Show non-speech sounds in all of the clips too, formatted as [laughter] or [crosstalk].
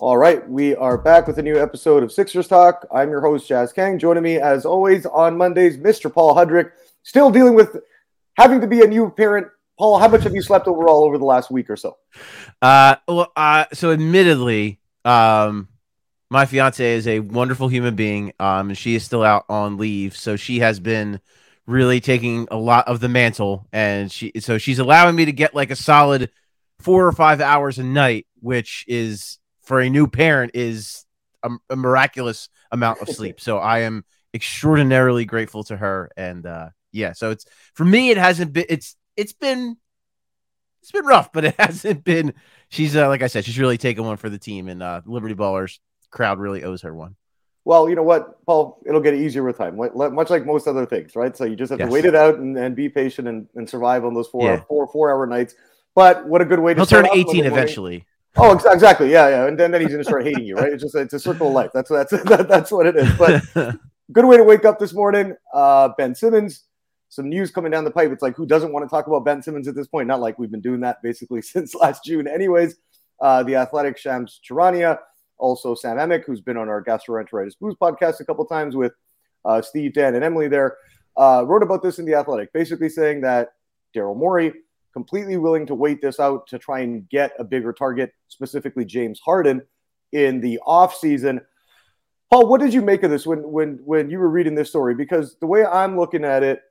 All right, we are back with a new episode of Sixers Talk. I'm your host, Jazz Kang. Joining me, as always, on Mondays, Mr. Paul Hudrick. Still dealing with having to be a new parent. Paul, how much have you slept overall over the last week or so? Uh, well, uh, so admittedly, um, my fiance is a wonderful human being. Um, and she is still out on leave, so she has been really taking a lot of the mantle, and she so she's allowing me to get like a solid four or five hours a night, which is for a new parent is a, a miraculous amount of sleep. [laughs] so I am extraordinarily grateful to her, and uh, yeah, so it's for me. It hasn't been. It's it's been it's been rough, but it [laughs] hasn't been. She's uh, like I said, she's really taken one for the team, and uh, Liberty Ballers crowd really owes her one. Well, you know what, Paul, it'll get easier with time, much like most other things, right? So you just have yes. to wait it out and, and be patient and, and survive on those four, yeah. four, four hour nights. But what a good way to He'll turn 18 eventually. Oh, exactly. Yeah, yeah. And then, then he's going to start hating you, right? It's just it's a circle of life. That's that's [laughs] that's what it is. But [laughs] good way to wake up this morning. Uh, ben Simmons, some news coming down the pipe. It's like who doesn't want to talk about Ben Simmons at this point? Not like we've been doing that basically [laughs] since last June, anyways. Uh, the Athletic Shams Charania, also Sam Amick, who's been on our gastroenteritis booze podcast a couple times with uh, Steve, Dan, and Emily. There uh, wrote about this in the Athletic, basically saying that Daryl Morey completely willing to wait this out to try and get a bigger target, specifically James Harden, in the offseason. Paul, what did you make of this when when when you were reading this story? Because the way I'm looking at it,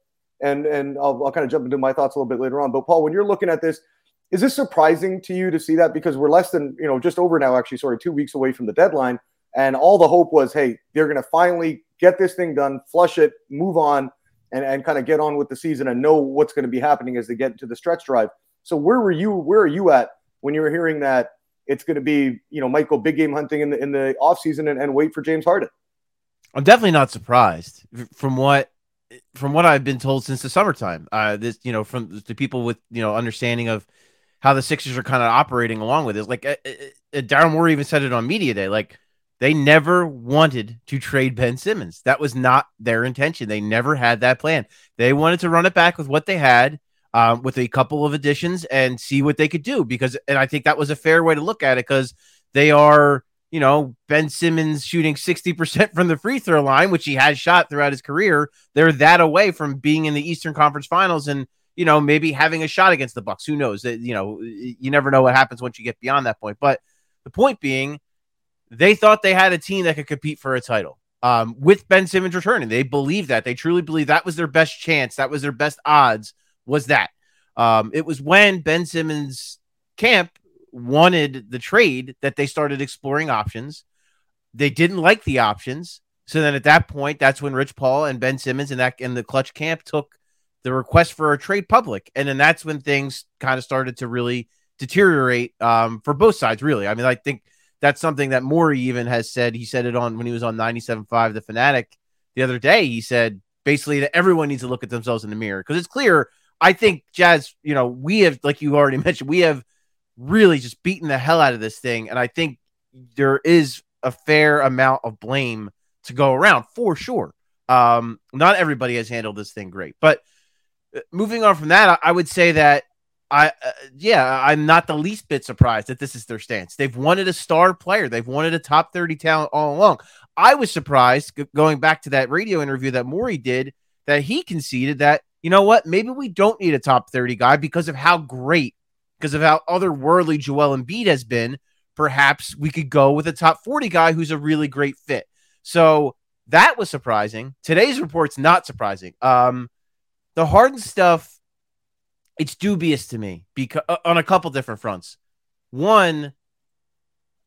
and and I'll, I'll kind of jump into my thoughts a little bit later on. But Paul, when you're looking at this, is this surprising to you to see that? Because we're less than you know just over now, actually, sorry, two weeks away from the deadline, and all the hope was, hey, they're going to finally get this thing done, flush it, move on, and, and kind of get on with the season and know what's going to be happening as they get into the stretch drive. So where were you? Where are you at when you were hearing that it's going to be, you know, Michael big game hunting in the in the offseason and, and wait for James Harden? I'm definitely not surprised from what from what I've been told since the summertime. Uh, this, you know, from the people with you know understanding of how the Sixers are kind of operating along with it. Like uh, uh, uh Daryl Morey even said it on media day. Like they never wanted to trade Ben Simmons. That was not their intention. They never had that plan. They wanted to run it back with what they had, um, with a couple of additions, and see what they could do. Because, and I think that was a fair way to look at it because they are, you know, Ben Simmons shooting 60% from the free throw line, which he has shot throughout his career. They're that away from being in the Eastern Conference Finals and, you know, maybe having a shot against the Bucks. Who knows? You know, you never know what happens once you get beyond that point. But the point being, they thought they had a team that could compete for a title um, with Ben Simmons returning. They believed that. They truly believe that was their best chance. That was their best odds. Was that? Um, it was when Ben Simmons camp wanted the trade that they started exploring options. They didn't like the options. So then at that point, that's when Rich Paul and Ben Simmons and that and the Klutch camp took the request for a trade public. And then that's when things kind of started to really deteriorate um, for both sides, really. I mean, I think that's something that Morey even has said. He said it on when he was on 97.5 The Fanatic the other day. He said basically that everyone needs to look at themselves in the mirror because it's clear. I think Jazz, you know, we have, like you already [laughs] mentioned, we have really just beaten the hell out of this thing. And I think there is a fair amount of blame to go around for sure. Um, not everybody has handled this thing great, but uh, moving on from that, I, I would say that I uh, yeah, I'm not the least bit surprised that this is their stance. They've wanted a star player. They've wanted a top 30 talent all along. I was surprised g- going back to that radio interview that Morey did that he conceded that, you know what, maybe we don't need a top 30 guy because of how great, because of how otherworldly Joel Embiid has been. Perhaps we could go with a top 40 guy who's a really great fit. So that was surprising. Today's report's not surprising. Um, the Harden stuff it's dubious to me because uh, on a couple different fronts. One,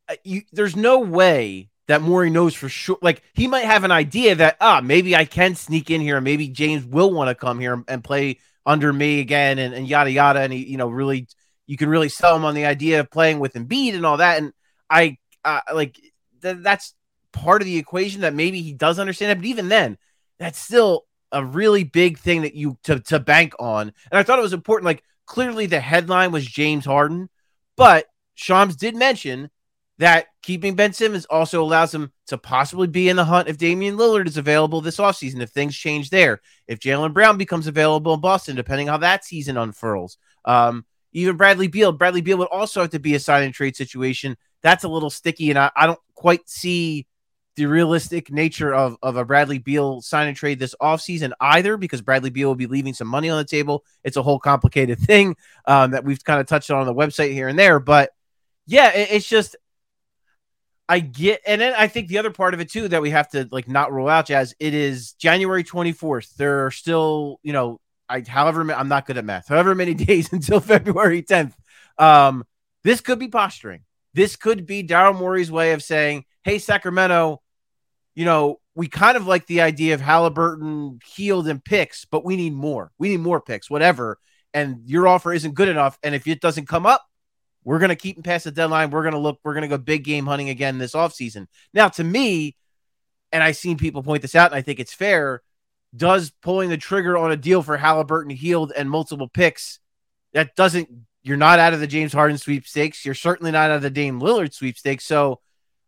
uh, you, there's no way that Morey knows for sure. Like he might have an idea that ah maybe I can sneak in here, maybe James will want to come here and play under me again, and, and yada yada. And he, you know, really you can really sell him on the idea of playing with Embiid and all that. And I uh, like th- that's part of the equation that maybe he does understand it. But even then, that's still a really big thing that you to to bank on. And I thought it was important. Like clearly the headline was James Harden, but Shams did mention that keeping Ben Simmons also allows him to possibly be in the hunt if Damian Lillard is available this offseason, if things change there, if Jaylen Brown becomes available in Boston, depending how that season unfurls. Um, even Bradley Beal, Bradley Beal would also have to be a sign and trade situation. That's a little sticky, and I, I don't quite see the realistic nature of, of a Bradley Beal sign and trade this offseason either, because Bradley Beal will be leaving some money on the table. It's a whole complicated [laughs] thing um, that we've kind of touched on on the website here and there. But yeah, it, it's just I get, and then I think the other part of it too that we have to like not rule out, Jazz. It is January 24th. There are still, you know, I however I'm not good at math. However many [laughs] days until [laughs] February 10th. Um, this could be posturing. This could be Daryl Morey's way of saying, "Hey, Sacramento, you know, we kind of like the idea of Haliburton, Hield and picks, but we need more. We need more picks, whatever. And your offer isn't good enough. And if it doesn't come up, we're going to keep him past the deadline. We're going to look, we're going to go big game hunting again this offseason. Now, to me, and I've seen people point this out, and I think it's fair, does pulling the trigger on a deal for Haliburton, Hield and multiple picks, that doesn't, you're not out of the James Harden sweepstakes. You're certainly not out of the Dame Lillard sweepstakes. So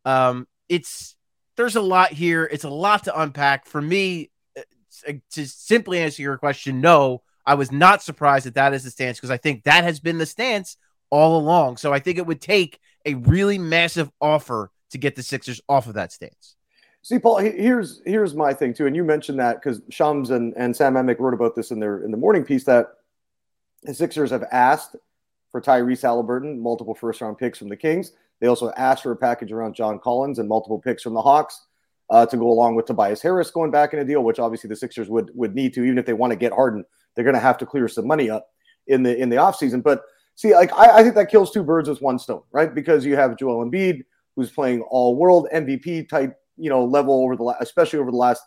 um, it's, there's a lot here. It's a lot to unpack. For me, uh, uh, to simply answer your question, no, I was not surprised that that is the stance because I think that has been the stance all along. So I think it would take a really massive offer to get the Sixers off of that stance. See, Paul, here's here's my thing too, and you mentioned that because Shams and, and Sam Amick wrote about this in their in the morning piece that the Sixers have asked for Tyrese Haliburton, multiple first round picks from the Kings. They also asked for a package around John Collins and multiple picks from the Hawks uh, to go along with Tobias Harris going back in a deal, which obviously the Sixers would would need to, even if they want to get Harden, they're going to have to clear some money up in the in the offseason. But see, like I, I, think that kills two birds with one stone, right? Because you have Joel Embiid, who's playing all world MVP type, you know, level over the la- especially over the last,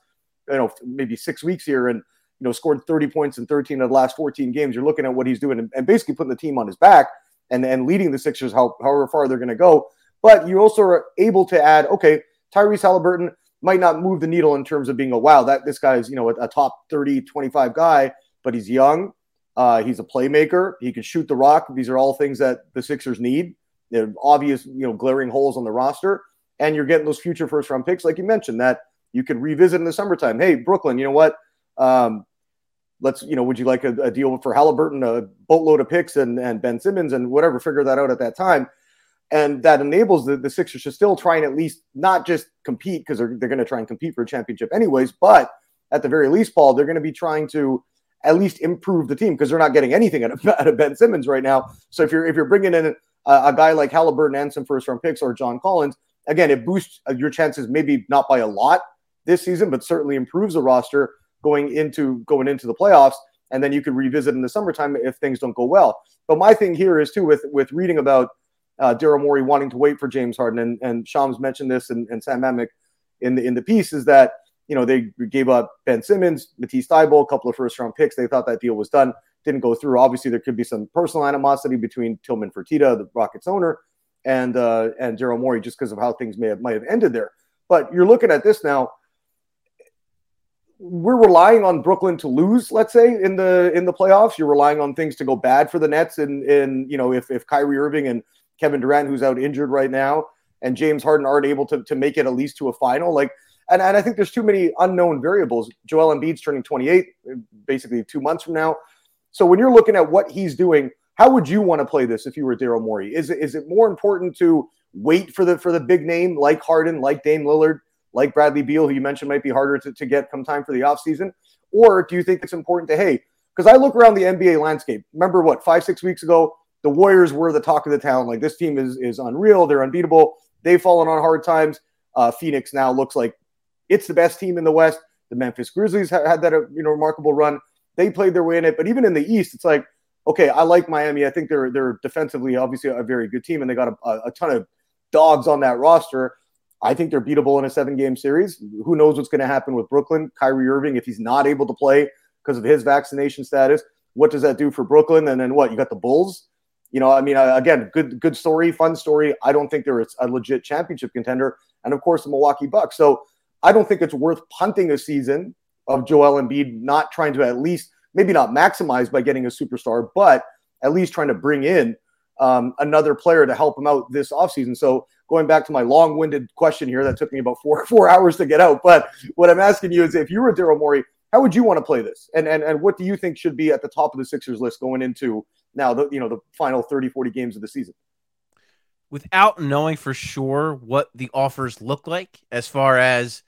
you know, maybe six weeks here, and you know, scored 30 points in 13 of the last 14 games. You're looking at what he's doing and, and basically putting the team on his back and and leading the Sixers how, however far they're going to go. But you also are able to add, okay, Tyrese Haliburton might not move the needle in terms of being a wow, that this guy is, you know, a, a top 30, 25 guy, but he's young uh, he's a playmaker. He can shoot the rock. These are all things that the Sixers need. They're obvious, you know, glaring holes on the roster. And you're getting those future first round picks, like you mentioned, that you could revisit in the summertime. Hey, Brooklyn, you know what? Um, let's, you know, would you like a, a, deal for Haliburton, a boatload of picks and, and Ben Simmons and whatever? Figure that out at that time. And that enables the, the Sixers to still try and at least not just compete because they're, they're going to try and compete for a championship anyways, but at the very least, Paul, they're going to be trying to at least improve the team because they're not getting anything out of, [laughs] out of, Ben Simmons right now. So if you're if you're bringing in a, a guy like Haliburton and some first round picks or John Collins, again, it boosts uh, your chances maybe not by a lot this season, but certainly improves the roster going into going into the playoffs. And then you could revisit in the summertime if things don't go well. But my thing here is too with with reading about uh, Daryl Morey wanting to wait for James Harden, and, and Shams mentioned this, and, and Sam Amick in the in the piece is that you know, they gave up Ben Simmons, Matisse Thybulle, a couple of first round picks. They thought that deal was done. Didn't go through. Obviously, there could be some personal animosity between Tillman Fertitta, the Rockets owner, and uh, and Daryl Morey, just because of how things may have might have ended there. But you're looking at this now. We're relying on Brooklyn to lose, let's say, in the in the playoffs. You're relying on things to go bad for the Nets, and in you know if if Kyrie Irving and Kevin Durant, who's out injured right now, and James Harden aren't able to to make it at least to a final, like and, and I think there's too many unknown variables. Joel Embiid's turning 28, basically two months from now. So when you're looking at what he's doing, how would you want to play this if you were Daryl Morey? Is it, is it more important to wait for the for the big name like Harden, like Dame Lillard, like Bradley Beal, who you mentioned might be harder to, to get come time for the offseason? Or do you think it's important to, hey, because I look around the NBA landscape. Remember what, five, six weeks ago, the Warriors were the talk of the town. Like this team is is unreal. They're unbeatable. They've fallen on hard times. Uh, Phoenix now looks like it's the best team in the West. The Memphis Grizzlies had that uh, you know remarkable run. They played their way in it, but even in the East, it's like okay, I like Miami. I think they're they're defensively obviously a very good team, and they got a, a ton of dogs on that roster. I think they're beatable in a seven game series. Who knows what's going to happen with Brooklyn? Kyrie Irving, if he's not able to play because of his vaccination status, what does that do for Brooklyn? And then what? You got the Bulls. You know, I mean, again, good good story, fun story. I don't think they're a legit championship contender, and of course the Milwaukee Bucks. So I don't think it's worth punting a season of Joel Embiid, not trying to at least maybe not maximize by getting a superstar, but at least trying to bring in um, another player to help him out this offseason. So going back to my long-winded question here that took me about four [laughs] four hours to get out. But what I'm asking you is if you were Daryl Morey, how would you want to play this? And, and and what do you think should be at the top of the Sixers list going into now the you know the final 30, 40 games of the season? Without knowing for sure what the offers look like as far as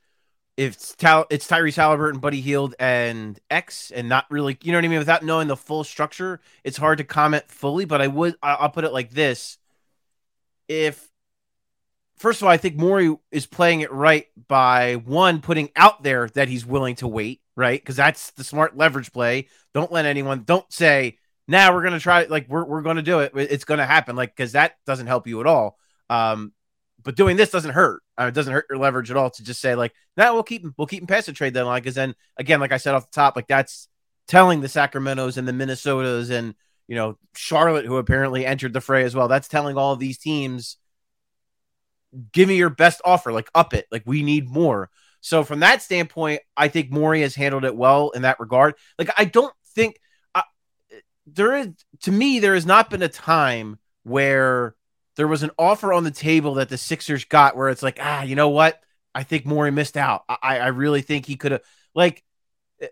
if it's, Tal- it's Tyrese Haliburton, Buddy Hield, and X, and not really, you know what I mean? Without knowing the full structure, it's hard to comment fully. But I would, I'll put it like this: if first of all, I think Morey is playing it right by one putting out there that he's willing to wait, right? Because that's the smart leverage play. Don't let anyone, don't say, now nah, we're gonna try, like we're we're gonna do it. It's gonna happen, like because that doesn't help you at all. Um, but doing this doesn't hurt. Uh, it doesn't hurt your leverage at all to just say like, "Now nah, we'll keep him. We'll keep him past the trade deadline." Because then again, like I said off the top, like that's telling the Sacramento's and the Minnesotas and you know Charlotte, who apparently entered the fray as well. That's telling all these teams, "Give me your best offer. Like up it. Like we need more." So from that standpoint, I think Morey has handled it well in that regard. Like I don't think there is to me there has not been a time where there was an offer on the table that the Sixers got where it's like, ah, you know what? I think Morey missed out. I, I really think he could have, like,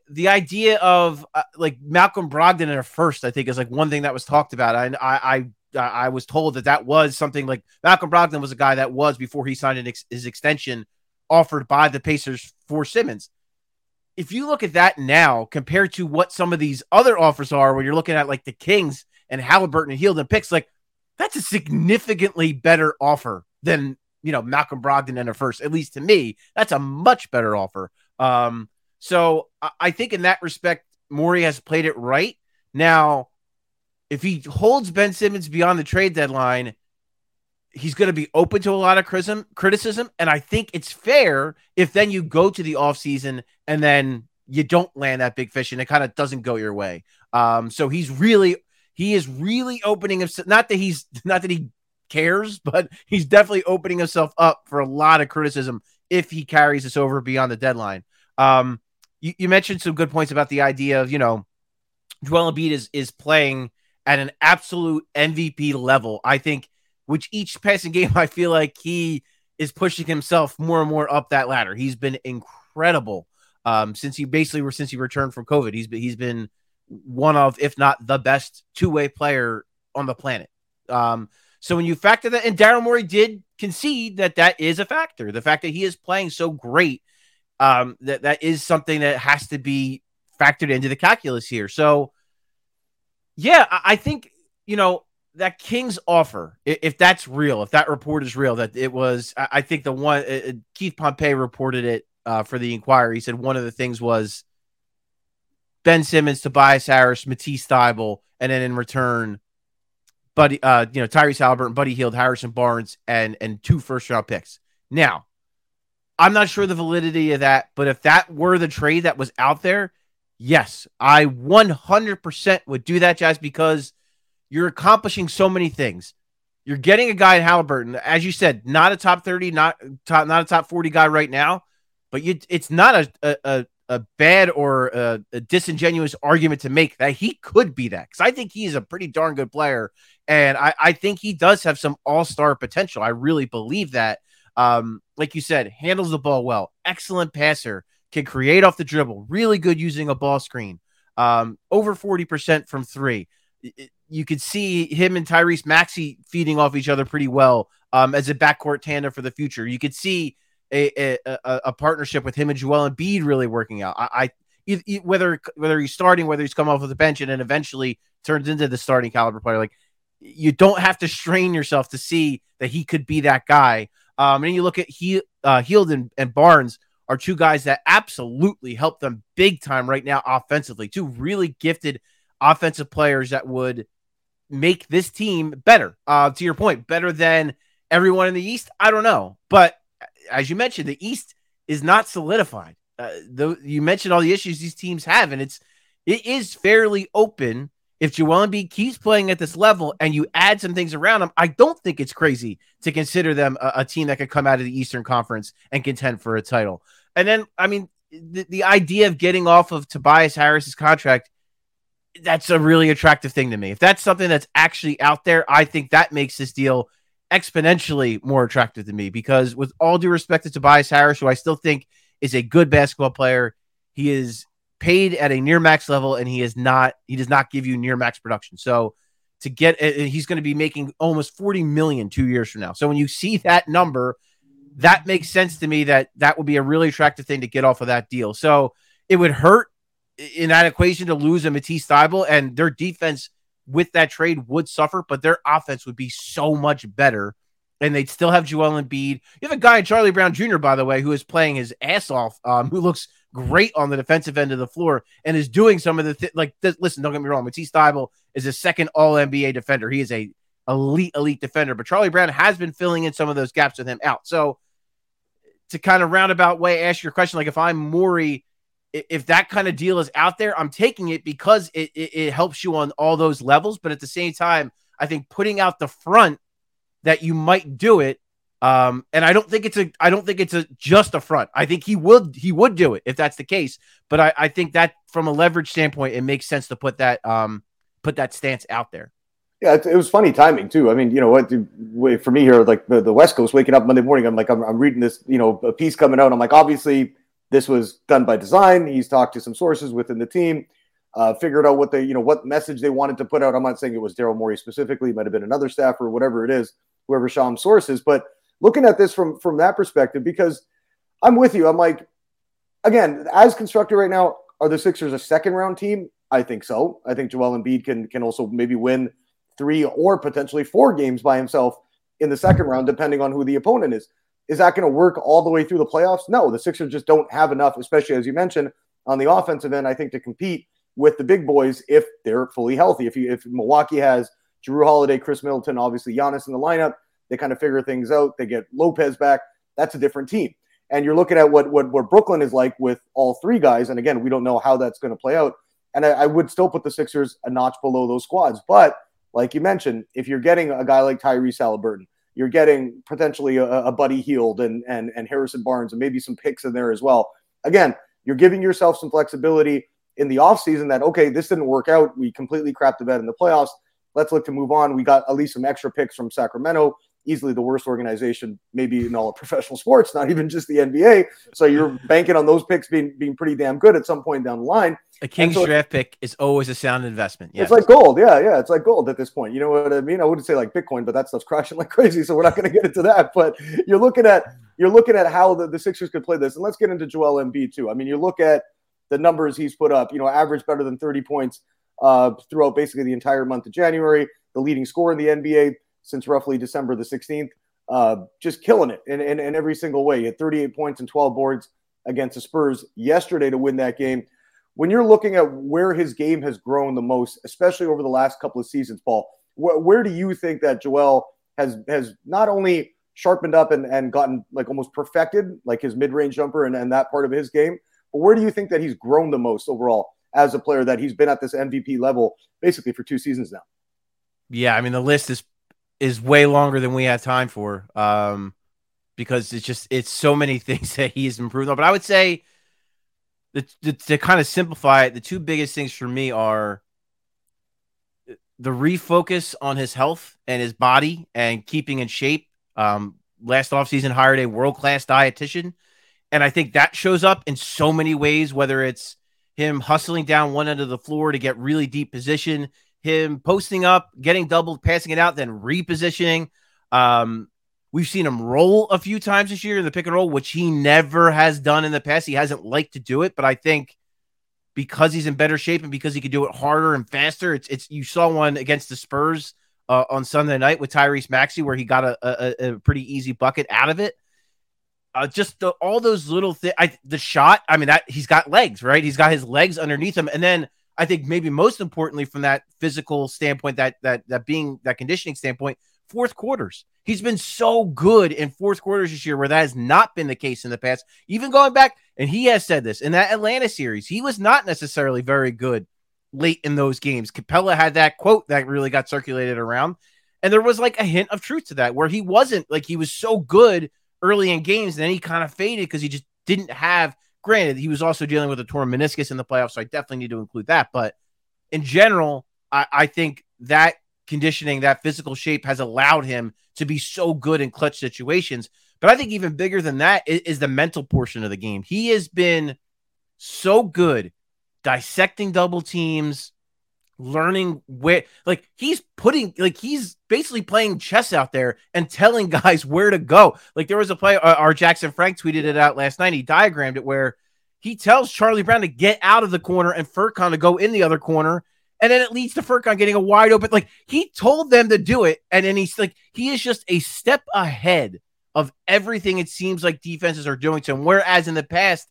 the idea of uh, like Malcolm Brogdon in a first, I think, is like one thing that was talked about. I, I, I, I was told that that was something like Malcolm Brogdon was a guy that was before he signed ex- his extension offered by the Pacers for Simmons. If you look at that now compared to what some of these other offers are, when you're looking at like the Kings and Haliburton and Hield and picks, like that's a significantly better offer than you know Malcolm Brogdon and a first. At least to me, that's a much better offer. Um, so I think in that respect, Morey has played it right. Now, if he holds Ben Simmons beyond the trade deadline, he's going to be open to a lot of criticism. And I think it's fair if then you go to the offseason and then you don't land that big fish and it kind of doesn't go your way. Um, so he's really he is really opening himself. Not that he's not that he cares, but he's definitely opening himself up for a lot of criticism if he carries this over beyond the deadline. Um, you, you mentioned some good points about the idea of you know, Joel Embiid is is playing at an absolute MVP level. I think, which each passing game, [laughs] I feel like he is pushing himself more and more up that ladder. He's been incredible um, since he basically since he returned from COVID. He's been he's been one of, if not the best two way player on the planet. Um, so when you factor that, and Daryl Morey did concede that that is a factor. The fact that he is playing so great, um, that that is something that has to be factored into the calculus here. So, yeah, I, think you know that King's offer, if that's real, if that report is real, that it was, I think the one uh, Keith Pompey reported it uh, for the Inquirer. He said one of the things was Ben Simmons, Tobias Harris, Matisse Thybulle, and then in return, Buddy, uh, you know, Tyrese Haliburton, Buddy Hield, Harrison Barnes, and and two first round picks. Now, I'm not sure the validity of that, but if that were the trade that was out there, yes, I 100% would do that, Jazz, because you're accomplishing so many things. You're getting a guy in Haliburton, as you said, not a top 30, not top, not a top 40 guy right now, but you, it's not a, a, a bad or a, a, disingenuous argument to make that he could be that because I think he's a pretty darn good player, and I, I think he does have some all star potential. I really believe that. Um, like you said, handles the ball well, excellent passer, can create off the dribble, really good using a ball screen. Um, over forty percent from three. You could see him and Tyrese Maxey feeding off each other pretty well um, as a backcourt tandem for the future. You could see a, a, a partnership with him and Joel Embiid really working out. I, I whether whether he's starting, whether he's come off of the bench, and then eventually turns into the starting caliber player. Like you don't have to strain yourself to see that he could be that guy. Um, and you look at he uh, and, and Barnes are two guys that absolutely help them big time right now offensively. Two really gifted offensive players that would make this team better. Uh, to your point, better than everyone in the East. I don't know, but as you mentioned, the East is not solidified. Uh, though you mentioned all the issues these teams have, and it's it is fairly open. If Joel Embiid keeps playing at this level and you add some things around him, I don't think it's crazy to consider them a, a team that could come out of the Eastern Conference and contend for a title. And then, I mean, the, the idea of getting off of Tobias Harris's contract, that's a really attractive thing to me. If that's something that's actually out there, I think that makes this deal exponentially more attractive to me because with all due respect to Tobias Harris, who I still think is a good basketball player, he is paid at a near max level and he is not he does not give you near max production. So to get he's going to be making almost 40 million two years from now. So when you see that number, that makes sense to me that that would be a really attractive thing to get off of that deal. So it would hurt in that equation to lose a Matisse Thybulle and their defense with that trade would suffer, but their offense would be so much better. And they'd still have Joel Embiid. You have a guy, Charlie Brown Jr., by the way, who is playing his ass off, um, who looks great on the defensive end of the floor and is doing some of the th- like. Th- listen, don't get me wrong. Matisse Thybulle is a second All NBA defender. He is a elite, elite defender. But Charlie Brown has been filling in some of those gaps with him out. So to kind of roundabout way ask your question, like if I'm Morey if that kind of deal is out there, I'm taking it because it, it, it, helps you on all those levels. But at the same time, I think putting out the front that you might do it. Um, and I don't think it's a I don't think it's a just a front. I think he would he would do it if that's the case. But I, I think that from a leverage standpoint, it makes sense to put that um put that stance out there. Yeah, it, was funny timing too. I mean, you know what? For me here, like the, the West Coast, waking up Monday morning, I'm like, I'm, I'm reading this, you know, a piece coming out. I'm like, obviously, this was done by design. He's talked to some sources within the team, uh, figured out what they, you know, what message they wanted to put out. I'm not saying it was Daryl Morey specifically; it might have been another staffer, whatever it is, whoever Shams sources. But looking at this from from that perspective, because I'm with you. I'm like, again, as constructed right now, are the Sixers a second round team? I think so. I think Joel Embiid can can also maybe win three or potentially four games by himself in the second round, depending on who the opponent is. Is that going to work all the way through the playoffs? No, the Sixers just don't have enough, especially as you mentioned on the offensive end. I think to compete with the big boys if they're fully healthy. If you if Milwaukee has Jrue Holiday, Khris Middleton, obviously Giannis in the lineup, they kind of figure things out. They get Lopez back. That's a different team. And you're looking at what what, what Brooklyn is like with all three guys. And again, we don't know how that's going to play out. And I, I would still put the Sixers a notch below those squads. But like you mentioned, if you're getting a guy like Tyrese Haliburton, you're getting potentially a, a Buddy Hield and, and, and Harrison Barnes and maybe some picks in there as well. Again, you're giving yourself some flexibility in the offseason that, okay, this didn't work out. We completely crapped the bed in the playoffs. Let's look to move on. We got at least some extra picks from Sacramento easily the worst organization maybe in all of professional sports, not even just the NBA. So you're banking on those picks being being pretty damn good at some point down the line. A Kings so draft pick is always a sound investment. Yes. It's like gold. Yeah, yeah. It's like gold at this point. You know what I mean? I wouldn't say like Bitcoin, but that stuff's crashing like [laughs] crazy. So we're not going to get into that. But you're looking at you're looking at how the, the Sixers could play this. And let's get into Joel Embiid too. I mean, you look at the numbers he's put up, you know, average better than 30 points uh, throughout basically the entire month of January, the leading scorer in the NBA since roughly December the 16th uh, just killing it in, in, in, every single way. He had 38 points and 12 boards against the Spurs yesterday to win that game. When you're looking at where his game has grown the most, especially over the last couple of seasons, Paul, wh- where do you think that Joel has has not only sharpened up and, and gotten like almost perfected, like his mid-range jumper and, and that part of his game, but where do you think that he's grown the most overall as a player that he's been at this MVP level basically for two seasons now? Yeah, I mean the list is is way longer than we have time for. Um, because it's just it's so many [laughs] things that he he's improved on. But I would say the, the, to kind of simplify it, the two biggest things for me are the refocus on his health and his body and keeping in shape. Um, last offseason hired a world class dietitian. And I think that shows up in so many ways, whether it's him hustling down one end of the floor to get really deep position, him posting up, getting doubled, passing it out, then repositioning. Um, we've seen him roll a few times this year in the pick and roll, which he never has done in the past. He hasn't liked to do it, but I think because he's in better shape and because he could do it harder and faster, it's it's you saw one against the Spurs uh, on Sunday night with Tyrese Maxey where he got a, a, a pretty easy bucket out of it. Uh, just the, all those little things. The shot. I mean, that he's got legs, right? He's got his legs underneath him, and then I think maybe most importantly from that physical standpoint, that that that being that conditioning standpoint, fourth quarters. He's been so good in fourth quarters this year, where that has not been the case in the past. Even going back, and he has said this in that Atlanta series, he was not necessarily very good late in those games. Capela had that quote that really got circulated around, and there was like a hint of truth to that, where he wasn't like he was so good early in games, and then he kind of faded because he just didn't have. Granted, he was also dealing with a torn meniscus in the playoffs, so I definitely need to include that. But in general, I, I think that conditioning, that physical shape has allowed him to be so good in clutch situations. But I think even bigger than that is, is the mental portion of the game. He has been so good dissecting double teams, learning where like he's putting like he's basically playing chess out there and telling [laughs] guys where to go. Like there was a play uh, our Jackson Frank tweeted it out last night. He diagrammed it where he tells Charlie Brown to get out of the corner and Furkan to go in the other corner and then it leads to Furkan getting a wide open. Like he told them to do it, and then he's like he is just a step ahead of everything it seems like defenses are doing to him. Whereas in the past,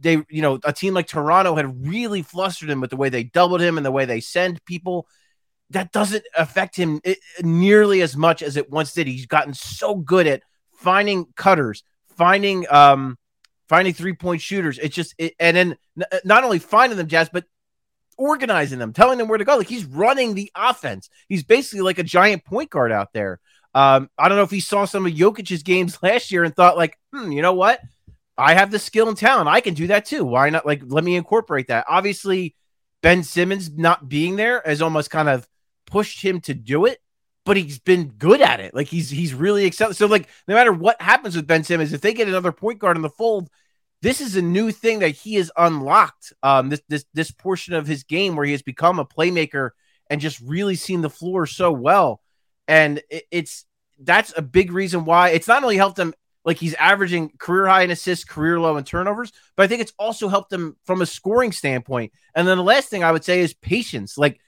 they you know a team like Toronto had really flustered him with the way they doubled him and the way they send people. That doesn't affect him nearly as much as it once did. He's gotten so good at finding cutters, finding um finding three point shooters. It's just it, and then not only finding them, Jazz, but organizing them, telling them where to go. Like he's running the offense. He's basically like a giant point guard out there. Um, I don't know if he saw some of Jokic's games [laughs] last year and thought like, hmm, you know what? I have the skill and talent. I can do that too. Why not? Like, let me incorporate that. Obviously, Ben Simmons not being there has almost kind of pushed him to do it, but he's been good at it. Like he's he's really excited. So like, no matter what happens with Ben Simmons, if they get another point guard in the fold, this is a new thing that he has unlocked. Um, this this this portion of his game where he has become a playmaker and just really seen the floor so well, and it, it's that's a big reason why it's not only helped him like he's averaging career high in assists, career low in turnovers, but I think it's also helped him from a scoring standpoint. And then the last thing I would say is patience, like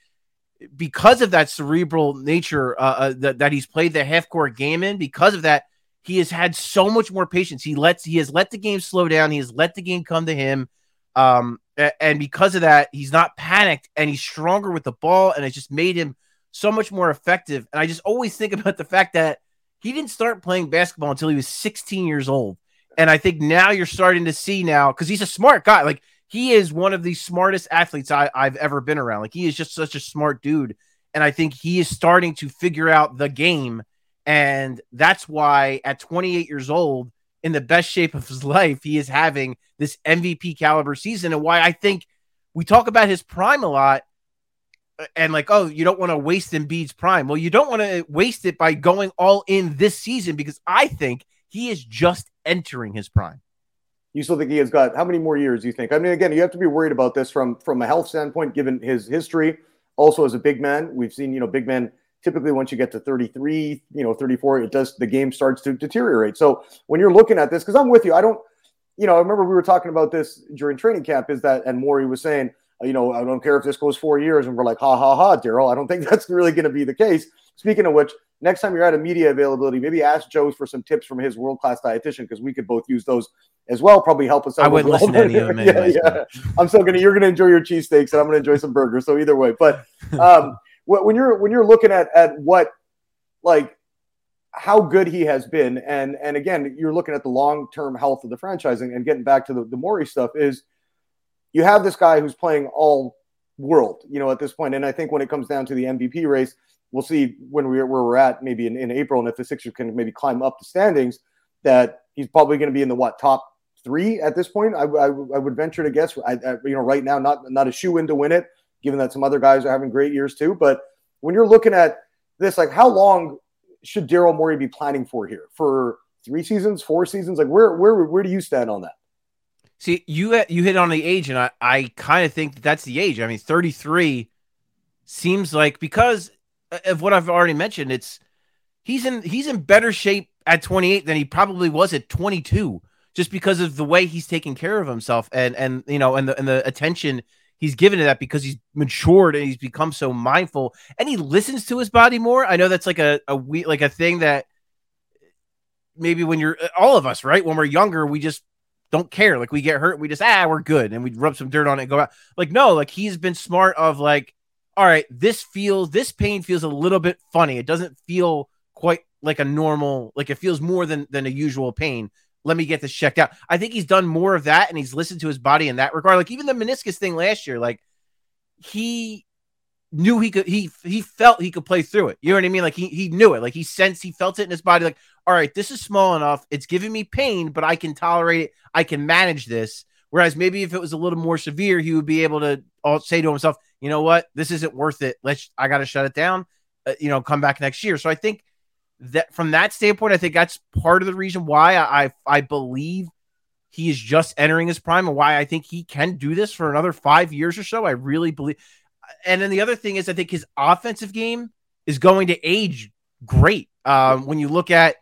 because of that cerebral nature uh, uh, that, that he's played the half court game in, because of that he has had so much more patience. He lets he has let the game slow down. He has let the game come to him. Um, and because of that, he's not panicked and he's stronger with the ball, and it's just made him so much more effective. And I just always think [laughs] about the fact that he didn't start playing basketball until he was 16 years old. And I think now you're starting to see now because he's a smart guy. Like he is one of the smartest athletes I, I've ever been around. Like he is just such a smart dude. And I think he is starting to figure out the game and that's why at 28 years old, in the best shape of his [laughs] life, he is having this MVP caliber season. And why I think we talk about his prime a lot and like, oh, you don't want to waste Embiid's prime. Well, you don't want to waste it by going all in this season because I think he is just entering his prime. You still think he has got how many more years? You think? I mean, again, you have to be worried about this from from a health standpoint, given his history. Also, as a big man, we've seen you know big men typically once you get to 33 you know 34 it does the game starts to deteriorate so when you're looking at this because i'm with you i don't you know i remember we were talking about this during training camp is that and Morey was saying you know i don't care if this goes four years and we're like ha ha ha daryl i don't think [laughs] that's really going to be the case. Speaking of which next time you're at a media availability maybe ask joe for some tips from his world-class dietitian because we could both use those as well probably help us out i would listen to any of them [laughs] yeah, yeah. i'm still gonna you're gonna enjoy your cheesesteaks and i'm gonna enjoy some burgers so either way. But um [laughs] when you're when you're looking at at what like how good he has been and and again you're looking at the long-term health of the franchising and getting back to the, the Morey stuff is you have this guy who's playing all world you know at this point. and I think when it comes down to the MVP race we'll see when we're where we're at maybe in, in April and if the Sixers can maybe climb up the standings that he's probably going to be in the what top three at this point I, I, I would venture to guess I, I, you know right now not not a shoe in to win it given that some other guys are having great years too. But when you're looking at this, like how long should Daryl Morey be planning for here? For three seasons, four seasons? Like where where where do you stand on that? See, you uh, you hit on the age, and I I kind of think that that's the age. I mean, 33 seems like because uh, of what I've already mentioned, it's he's in he's in better shape at 28 than he probably was at 22 just because of the way he's taking care of himself and and you know and the and the attention he's given to that because he's matured and he's become so mindful and he listens to his body more. I know that's like a, a we like a thing that maybe when you're uh, all of us, right? When we're younger, we just don't care. Like we get hurt, we just ah, we're good, and we rub some dirt on it and go out. Like no, like he's been smart of like, all right, this feels this pain feels a little bit funny. It doesn't feel quite like a normal, like it feels more than than a usual pain. Let me get this checked out. I think he's done more of that and he's listened to his body in that regard. Like even the meniscus thing last year, like he knew he could he he felt he could play through it. You know what I mean? Like he he knew it. Like he sensed he felt it in his body. Like, all right, this is small enough. It's giving me pain, but I can tolerate it. I can manage this. Whereas maybe if it was a little more severe, he would be able to say to himself, you know what, this isn't worth it. Let's I got to shut it down. Uh, you know, come back next year. So I think that from that standpoint, I think that's part of the reason why I I, I believe he is just entering his prime and why I think he can do this for another five years or so. I really believe and then the other thing is, I think his offensive game is going to age great. Um, when you look at,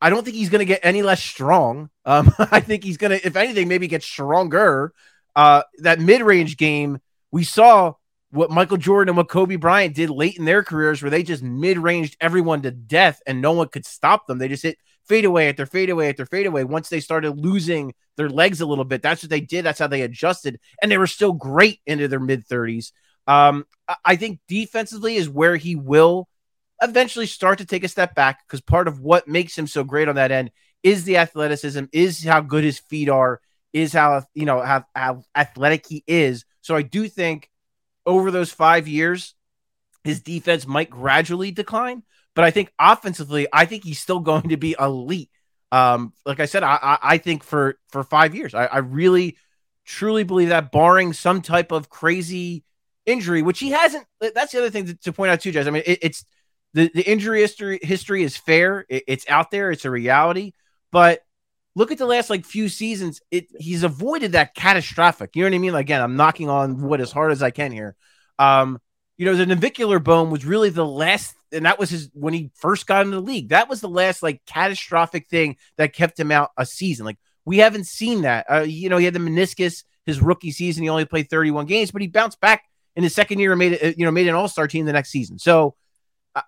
I don't think he's going to get any less strong. Um, [laughs] I think he's going to, if anything, maybe get stronger. Uh, that mid range game, we saw what Michael Jordan and what Kobe Bryant did late in their careers, where they just mid ranged everyone to death and no one could stop them. They just hit fadeaway at their fadeaway at their fadeaway. Once they started losing their legs a little bit, that's what they did. That's how they adjusted, and they were still great into their mid 30s. Um, I think defensively is where he will eventually start to take a step back because part of what makes him so great on that end is the athleticism, is how good his feet are, is how you know how, how athletic he is. So I do think over those five years, his defense might gradually decline. But I think offensively, I think he's still going to be elite. Um, like I said, I, I, I think for for five years, I, I really truly believe that, barring some type of crazy injury, which he hasn't. That's the other thing to, to point out too, Jazz. I mean, it, it's the, the injury history history is fair. It, it's out there. It's a reality. But look at the last like few seasons. It he's avoided that catastrophic. You know what I mean? Like, again, I'm knocking on wood as hard as I can here. Um, you know, the navicular bone was really the last, and that was his when he first got into the league. That was the last like catastrophic thing that kept him out a season. Like we haven't seen that. Uh, you know, he had the meniscus his rookie season. He only played 31 games, but he bounced back in his second year made it, you know, made an all star team the next season. So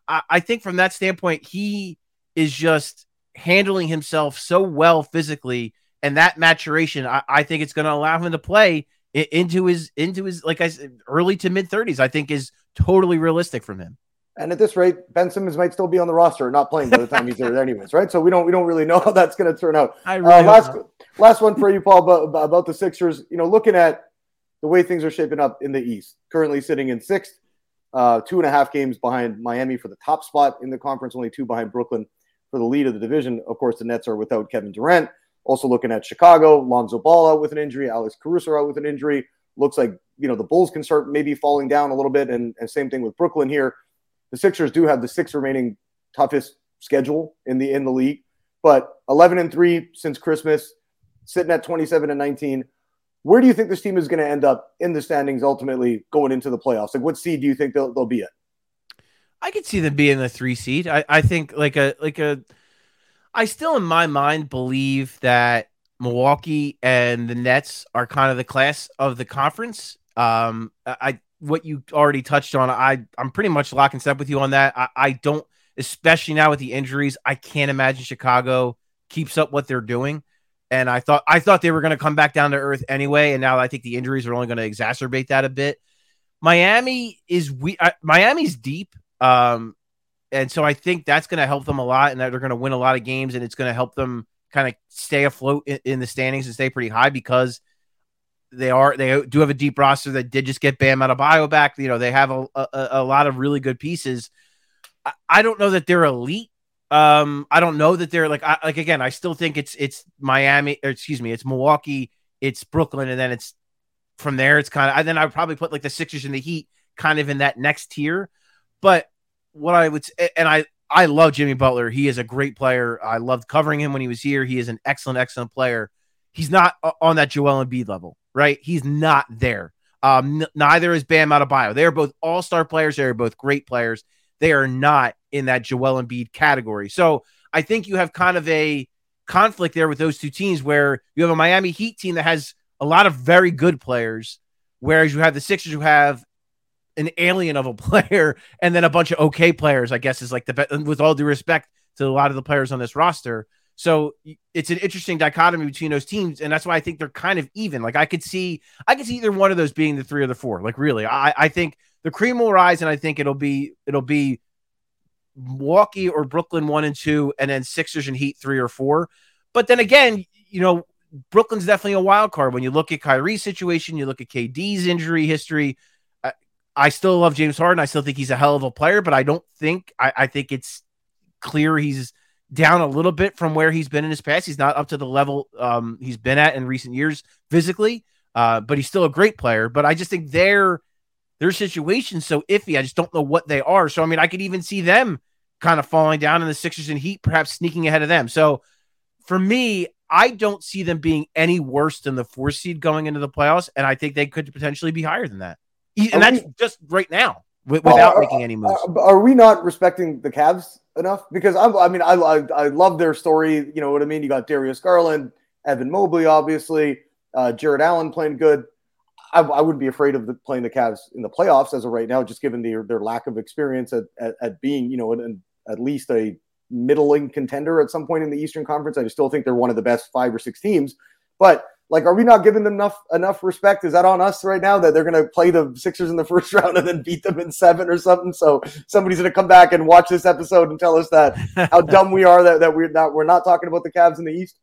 I, I think from that standpoint, he is just handling himself so well physically, and that maturation, I, I think it's going to allow him to play into his into his like I said, early to mid thirties. I think is totally realistic from him. And at this rate, Ben Simmons might still be on the roster, not playing by the time he's there, anyways, right? So we don't we don't really know how that's going to turn out. I really uh, last last one for you, Paul, about, about the Sixers. You know, looking at the way things are shaping up in the East. Currently sitting in sixth, uh, two and a half games behind Miami for the top spot in the conference, only two behind Brooklyn for the lead of the division. Of course, the Nets are without Kevin Durant. Also looking at Chicago, Lonzo Ball out with an injury, Alex Caruso out with an injury. Looks like you know the Bulls can start maybe falling down a little bit, and, and same thing with Brooklyn here. The Sixers do have the six remaining toughest schedule in the in the league, but 11 and three since Christmas, sitting at 27 and 19 where do you think this team is going to end up in the standings ultimately going into the playoffs? Like, what seed do you think they'll, they'll be at? I could see them being the three seed. I, I think like a like a. I still, in my mind, believe that Milwaukee and the Nets are kind of the class of the conference. Um, I what you already touched on. I I'm pretty much lock and step with you on that. I, I don't, especially now with the injuries. I can't imagine Chicago keeps up what they're doing and I thought I thought they were going to come back down to earth anyway, and now I think the injuries are only going to exacerbate that a bit. Miami is we Miami's deep, um, and so I think that's going to help them a lot, and that they're going to win a lot of games, and it's going to help them kind of stay afloat in, in, the standings and stay pretty high because they are they do have a deep roster that did just get Bam Adebayo back. You know they have a, a, a lot of really good pieces. I, I don't know that they're elite um, I don't know that they're like I, like again. I still think it's it's Miami or excuse me, it's Milwaukee, it's Brooklyn, and then it's from there. It's kind of then I would probably put like the Sixers and the Heat kind of in that next tier. But what I would and I I love Jimmy Butler. He is a great player. I loved covering him when he was here. He is an excellent, excellent player. He's not on that Joel Embiid level, right? He's not there. Um, n- neither is Bam Adebayo. They are both all star players. They are both great players. They are not in that Joel Embiid category. So I think you have kind of a conflict there with those two teams where you have a Miami Heat team that has a lot of very good players, whereas you have the Sixers who have an alien of a [laughs] player and then a bunch of okay players, I guess is like the best with all due respect to a lot of the players on this roster. So it's an interesting dichotomy between those teams, and that's why I think they're kind of even. Like I could see, I could see either one of those being the three or the four. Like really, I, I think the cream will rise, and I think it'll be it'll be Milwaukee or Brooklyn one and two, and then Sixers and Heat three or four. But then again, you know, Brooklyn's definitely a wild card when you look at Kyrie's situation, you look at KD's injury history. I, I still love James Harden. I still think he's a hell of a player, but I don't think I, I think it's clear he's down a little bit from where he's been in his past. He's not up to the level um, he's been at in recent years physically, uh, but he's still a great player. But I just think their their situation's so iffy. I just don't know what they are. So I mean, I could even see them kind of falling down in the Sixers and Heat, perhaps sneaking ahead of them. So for me, I don't see them being any worse than the four seed going into the playoffs, and I think they could potentially be higher than that. And that's just right now without making any moves. Are we not respecting the Cavs enough? Because I'm, I mean, I, I, I love their story. You know what I mean? You got Darius Garland, Evan Mobley, obviously, uh, Jarrett Allen playing good. I, I, wouldn't be afraid of the, playing the Cavs in the playoffs as of right now, just given their their lack of experience at, at, at being, you know, an, at least a middling contender at some point in the Eastern Conference. I still think they're one of the best five or six teams. But like, are we not giving them enough enough respect? Is that on us right now that they're going to play the Sixers in the [laughs] first round and then beat them in seven or something? So somebody's going to come back and watch this episode and tell us that how [laughs] dumb we are that, that we're not we're not talking about the Cavs in the East.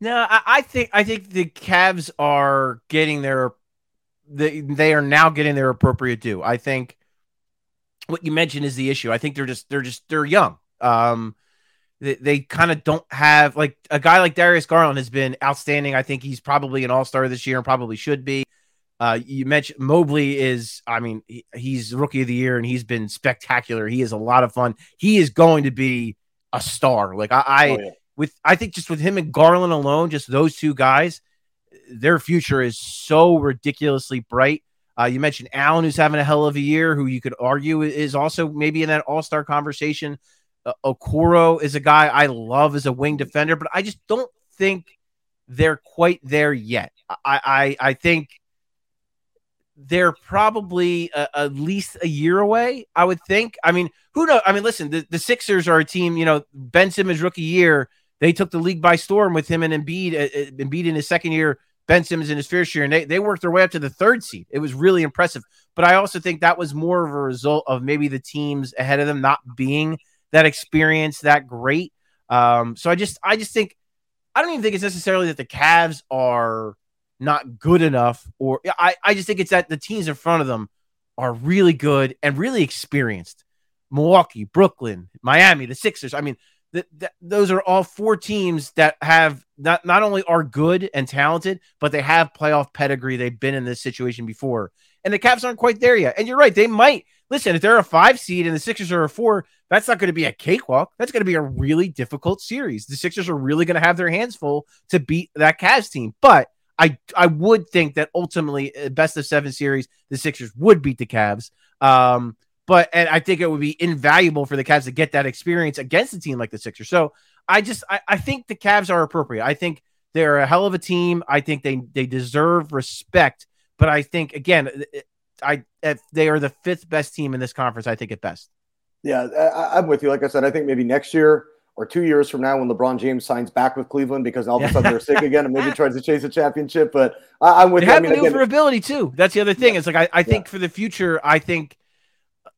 No, I, I think I think the Cavs are getting their they they are now getting their appropriate due. I think what you mentioned is the issue. I think they're just they're just they're young. Um, they, they kind of don't have like a guy like Darius Garland has been outstanding. I think he's probably an all star this year and probably should be. Uh, you mentioned Mobley is, I mean, he, he's rookie of the year and he's been spectacular. He is a lot of fun. He is going to be a star. Like I, I oh, yeah. with, I think just with him and Garland alone, just those two guys, their future is so ridiculously bright. Uh, you mentioned Allen, who's having a hell of a year, who you could argue is also maybe in that all star conversation. Uh, Okoro is a guy I love as a wing defender, but I just don't think they're quite there yet. I I, I think they're probably uh, at least a year away. I would think. I mean, who knows? I mean, listen, the, the Sixers are a team. You know, Ben Simmons rookie year, they took the league by storm with him and Embiid. Uh, uh Embiid in his second year, Ben Simmons in his first year, and they, they worked their way up to the third seed. It was really impressive. But I also think that was more of a result of maybe the teams ahead of them not being that experience that great. Um, so I just I just think I don't even think it's necessarily that the Cavs are not good enough, or I, I just think it's that the teams in front of them are really good and really experienced. Milwaukee, Brooklyn, Miami, the Sixers. I mean, th- th- those are all four teams that have not not only are good and talented, but they have playoff pedigree. They've been in this situation before, and the Cavs aren't quite there yet. And you're right; they might listen, if they're a five seed and the Sixers are a four, that's not going to be a cakewalk. That's going to be a really difficult series. The Sixers are really going to have their hands full to beat that Cavs team. But I I would think that ultimately, uh, best of seven series, the Sixers would beat the Cavs. Um, but and I think it would be invaluable for the Cavs to get that experience against a team like the Sixers. So I just I, I think the Cavs are appropriate. I think they're a hell of a team. I think they they deserve respect. But I think again, I if they are the fifth best team in this conference, I think at best. Yeah, I, am with you. Like I said, I think maybe next year or two years from now when LeBron James signs back with Cleveland because all of a sudden they're sick again and maybe [laughs] tries to chase a championship. But I, am with they you. have I mean, maneuverability too. That's the other thing. Yeah. It's like I, I think yeah. for the future, I think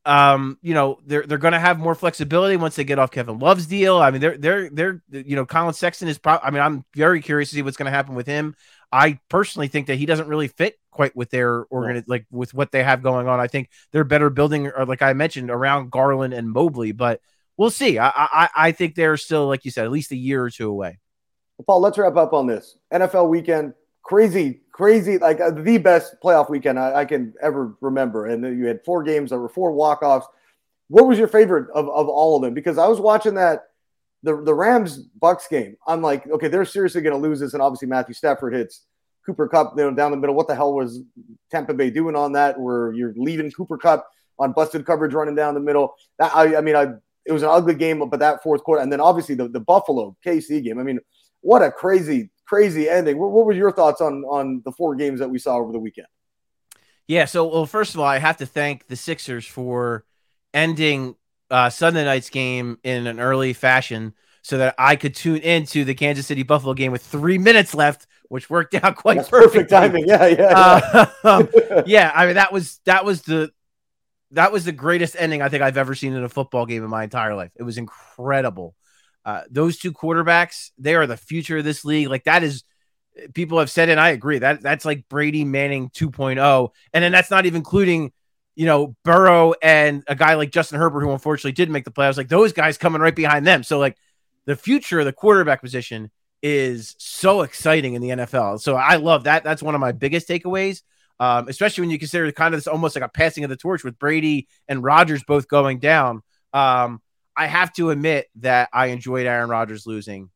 um, you know, they're they're going to have more flexibility once they get off Kevin Love's deal. I mean, they're they're they're you know, Collin Sexton is probably. I mean, I'm very curious to see what's going to happen with him. I personally think that he doesn't really fit quite with their organ, like with what they have going on. I think they're better building, or like I mentioned, around Garland and Mobley. But we'll see. I I, I think they're still, like you said, at least a year or two away. Well, Paul, let's wrap up on this NFL weekend. Crazy, crazy, like uh, the best playoff weekend I, I, can ever remember. And you had four games, there were four walk offs. What was your favorite of, of all of them? Because I was watching that the the Rams Bucks game, I'm like, okay, they're seriously going to lose this, and obviously Matthew Stafford hits Cooper Kupp you know, down the middle. What the hell was Tampa Bay doing on that? Where you're leaving Cooper Kupp on busted coverage running down the middle. That I, I mean, I it was an ugly game, but that fourth quarter, and then obviously the, the Buffalo KC game. I mean, what a crazy, crazy ending. What, what were your thoughts on on the four games that we saw over the weekend? Yeah, so well, first of all, I have to thank the Sixers for ending uh, Sunday night's game in an early fashion so that I could tune into the Kansas City Buffalo game with three minutes left, which worked out quite That's perfectly. perfect timing. Yeah, yeah, yeah. Uh, um, [laughs] yeah, I mean that was that was the that was the greatest ending I think I've ever seen in a football game in my entire life. It was incredible. Uh, those two quarterbacks, they are the future of this league. Like that is people have said, and I agree that that's like Brady Manning 2.0, and then that's not even including you know Burrow and a guy like Justin Herbert who unfortunately didn't make the playoffs. Like those guys coming right behind them. So like the future of the quarterback position is so exciting in the NFL. So I love that. That's one of my biggest takeaways. Um, especially when you consider kind of this almost like a passing of the torch with Brady and Rodgers both going down. Um, I have to admit that I enjoyed Aaron Rodgers losing.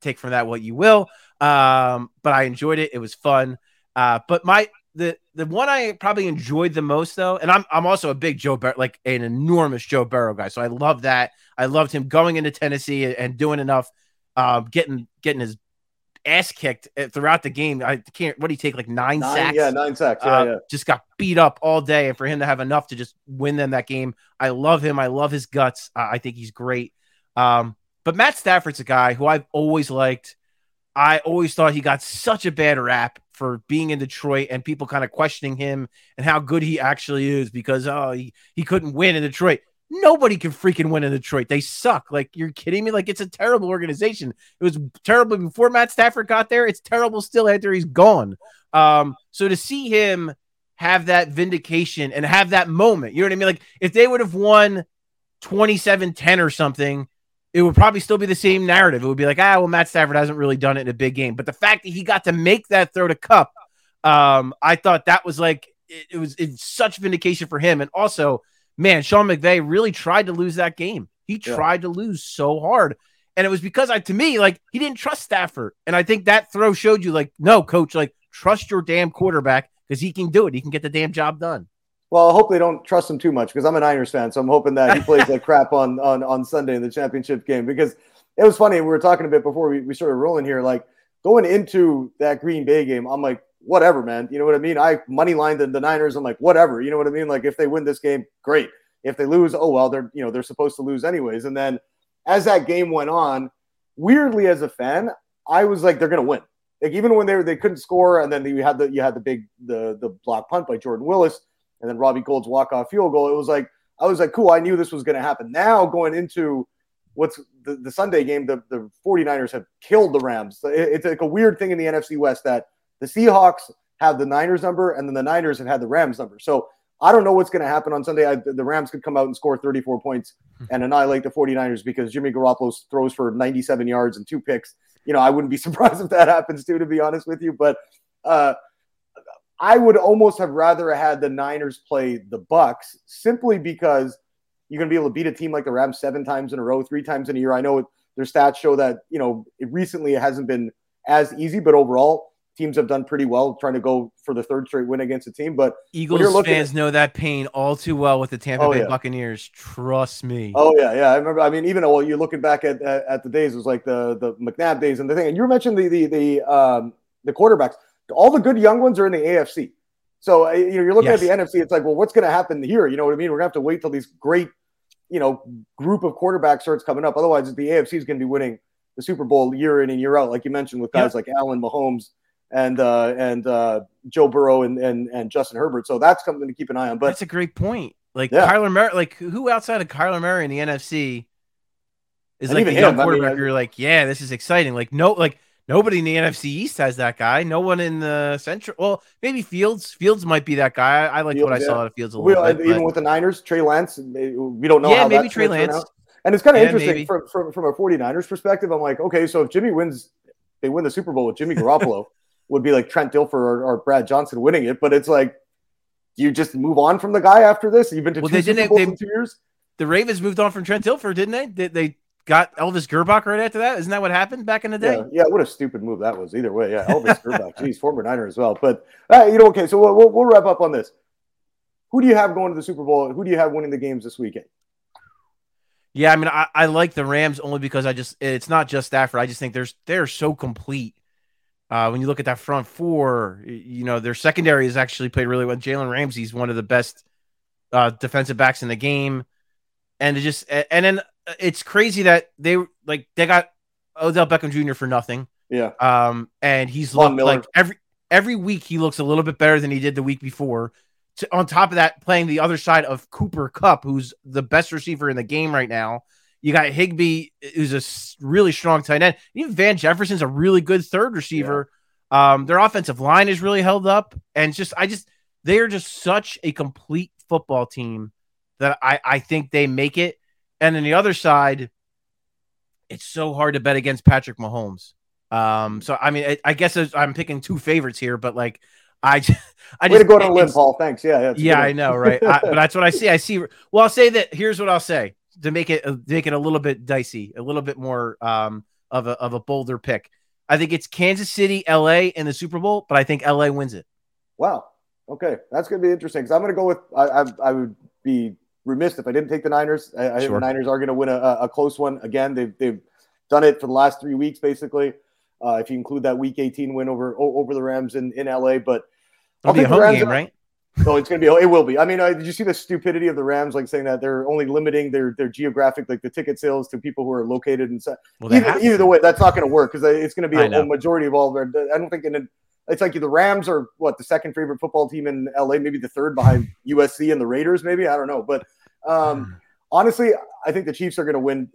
Take from that what you will. Um, but I enjoyed it. It was fun. Uh, but my the the one I probably enjoyed the most though, and I'm I'm also a big Joe Burrow, like an enormous Joe Burrow guy. So I love that. I loved him going into Tennessee and doing enough, uh, getting getting his ass kicked uh, throughout the game. I can't. What do you take? Like nine, nine sacks. Yeah, nine sacks. Yeah, Uh, yeah. Just got beat up all day, and for him to have enough to just win them that game, I love him. I love his guts. Uh, I think he's great. Um, but Matt Stafford's a guy who I've always liked. I always thought he got such a bad rap for being in Detroit and people kind of questioning him and how good he actually is because oh he, he couldn't win in Detroit. Nobody can freaking win in Detroit. They suck. Like you're kidding me? Like it's a terrible organization. It was terrible before Matt Stafford got there. It's terrible still after he's gone. Um, so to see him have that vindication and have that moment, you know what I mean? Like if they would have won 27-10 or something, it would probably still be the same narrative. It would be like, ah, well, Matt Stafford hasn't really done it in a big game. But the fact that he got to make that throw to Kupp, um, I thought that was like it, it was it's such vindication for him. And also, man, Sean McVay really tried to lose that game. He Yeah. tried to lose so hard. And it was because I to me, like, he didn't trust Stafford. And I think that throw showed you, like, no, coach, like, trust your damn quarterback because he can do it. He can get the damn job done. Well, I hope they don't trust him too much because I'm a Niners fan, so I'm hoping that he plays like [laughs] crap on on on Sunday in the championship game. Because it was funny, we were talking a bit before we, we started rolling here. Like going into that Green Bay game, I'm like, whatever, man. You know what I mean? I money lined the, the Niners. I'm like, whatever. You know what I mean? Like if they win this game, great. If they lose, oh well, they're you know they're supposed to lose anyways. And then as that game went on, weirdly as a fan, I was like, they're gonna win. Like even when they were, they couldn't score, and then you had the you had the big the the block punt by Jordan Willis and then Robbie Gould's walk off field goal. It was like I was like, cool. I knew this was to happen. Now going into what's the, the Sunday game, the, the 49ers have killed the Rams. It- It's like a weird thing in the NFC West that the Seahawks have the Niners number and then the Niners have had the Rams number. So I don't know what's going to happen on Sunday. I, the Rams could come out and score 34 points and annihilate the 49ers because Jimmy Garoppolo throws for 97 yards and two picks. You know, I wouldn't be [laughs] surprised if that happens too, to be honest with you. But uh, I would almost have rather had the Niners play the Bucks simply because you're going to be able to beat a team like the Rams seven times in a row, three times in a year. I know their stats show that you know it recently it hasn't been as easy, but overall teams have done pretty well trying to go for the third straight win against a team. But Eagles you're looking fans know that pain all too well with the Tampa Oh, Bay yeah. Buccaneers. Trust me. oh yeah, yeah, I remember. I mean, even though you're looking back at, at at the days, it was like the the McNabb days and the thing. And you mentioned the the the um, the quarterbacks. All the good young ones are in the AFC. So uh, you know, you're looking Yes. at the NFC. It's like, well, what's going to happen here? You know what I mean? We're going to have to wait till these great, you know, group of quarterbacks starts coming up. Otherwise, the AFC is going to be winning the Super Bowl year in and year out, like you mentioned with guys like Allen Mahomes and uh, and uh, Joe Burrow and, and and Justin Herbert. So that's something to keep an eye on. But That's a great point. Like Yeah. Kyler Murray, like who outside of Kyler Murray in the NFC is And like the young him, I mean, quarterback? You're like, yeah, this is exciting. Like no, like nobody in the NFC East has that guy. No one in the Central. Well, maybe Fields. Fields might be that guy. I, I like what I Fields, saw out of Fields a we, little bit. even but- with the Niners, Trey Lance, we don't know. yeah, maybe Trey Lance. And it's kind of Yeah, interesting from, from from a 49ers perspective. I'm like, okay, so if Jimmy wins, they win the Super Bowl with Jimmy Garoppolo, [laughs] would be like Trent Dilfer or, or Brad Johnson winning it. But it's like, you just move on from the guy after this. You've been to Well, two they Super Bowls they- in two years. The Ravens moved on from Trent Dilfer, didn't they? They, they got Elvis Grbac right after that. Isn't that what happened back in the day? Yeah, yeah, what a stupid move that was. Either way, yeah, Elvis Grbac, [laughs] geez, former Niner as well. But uh, you know, okay, so we'll, we'll, we'll wrap up on this. Who do you have going to the Super Bowl? Who do you have winning the games this weekend? Yeah, I mean, I, I like the Rams only because I just it's not just Stafford. I just think there's they're so complete. Uh, when you look at that front four, you know their secondary has actually played really well. Jalen Ramsey's one of the best uh, defensive backs in the game, and it just and then it's crazy that they like they got Odell Beckham Jr. for nothing. Yeah. Um, and he's Von looked Miller. like every every week he looks a little bit better than he did the week before. To, on top of that, playing the other side of Cooper Kupp, who's the best receiver in the game right now. You got Higbee, who's a really strong tight end. Even Van Jefferson's a really good third receiver. Um, their offensive line is really held up, and just I just they are just such a complete football team that I I think they make it. And then the other side, it's so hard to bet against Patrick Mahomes. Um, so I mean, I, I guess I'm picking two favorites here, but like I, j- [laughs] I Way just to go limb, it's- Paul. Thanks. Yeah. Yeah, yeah, I know, right? I, but that's what I see. I see. Well, I'll say that. Here's what I'll say to make it uh, make it a little bit dicey, a little bit more um of a of a bolder pick. I think it's Kansas City, LA in the Super Bowl, but I think LA wins it. Wow. Okay, that's going to be interesting. Because I'm going to go with. I, I I would be remiss if I didn't take the Niners. I, I think Sure. the Niners are going to win a, a close one again. They've they've done it for the last three weeks, basically. Uh, if you include that Week 18 win over over the Rams in, in LA, but It'll be a home Rams game, right? So it's going to be. It will be. I mean, uh, did you see the stupidity of the Rams, like saying that they're only limiting their their geographic, like the ticket sales to people who are located in. Well, Either, either way, that's not going to work because it's going to be I a, a majority of all. Their, I don't think in. A, it's like the Rams are what the second favorite football team in LA, maybe the third behind USC and the Raiders, maybe I don't know. But um, honestly, I think the Chiefs are going to win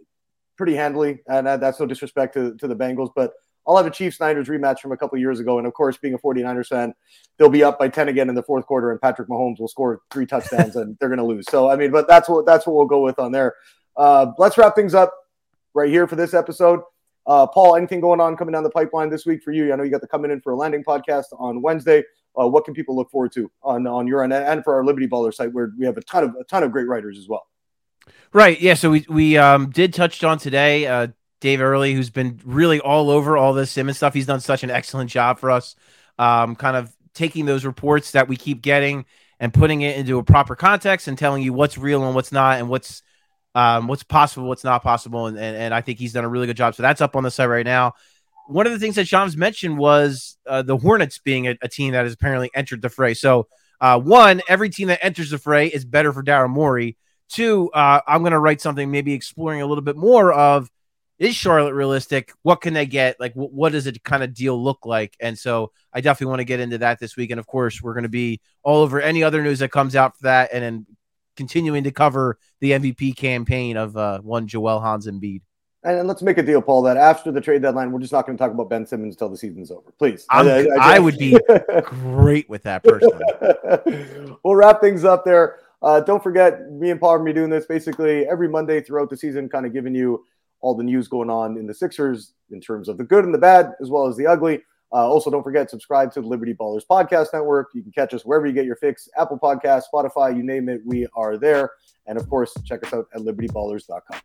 pretty handily, and uh, that's no disrespect to, to the Bengals, but I'll have a Chiefs Niners rematch from a couple years ago, and of course, being a 49ers fan, they'll be up by 10 again in the fourth quarter, and Patrick Mahomes will score three touchdowns, and they're going to lose. So I mean, but that's what that's what we'll go with on there. Uh, let's wrap things up right here for this episode. Uh, Paul, anything going on coming down the pipeline this week for you? I know you got the coming in for a landing podcast on Wednesday. Uh, what can people look forward to on on your end and for our Liberty Baller site where we have a ton of a ton of great writers as well. Right. Yeah. So we we um did touch on today. Uh, Dave Early, who's been really all over all this Simmons stuff. He's done such an excellent job for us. Um, kind of taking those reports that we keep getting and putting it into a proper context and telling you what's real and what's not and what's um, what's possible, what's not possible, and, and and I think he's done a really good job. So that's up on the site right now. One of the things that Shams mentioned was uh, the Hornets being a, a team that has apparently entered the fray. So uh, one, every team that enters the fray is better for Daryl Morey. Two, uh, I'm going to write something maybe exploring a little bit more of is Charlotte realistic? What can they get? Like, wh- what does it kind of deal look like? And so I definitely want to get into that this week. And of course, we're going to be all over any other news that comes out for that, and then continuing to cover the MVP campaign of uh, one Joel Hans Embiid. And, and let's make a deal, Paul, that after the trade deadline, we're just not going to talk about Ben Simmons until the season's over. Please. I'm- I would be Great with that personally. [laughs] we'll wrap things up there. Uh, don't forget, me and Paul are going to be doing this basically every Monday throughout the season, kind of giving you all the news going on in the Sixers in terms of the good and the bad, as well as the ugly. Uh, also, don't forget, subscribe to the Liberty Ballers Podcast Network. You can catch us wherever you get your fix Apple Podcasts, Spotify, you name it, we are there. And of course, check us out at libertyballers.com.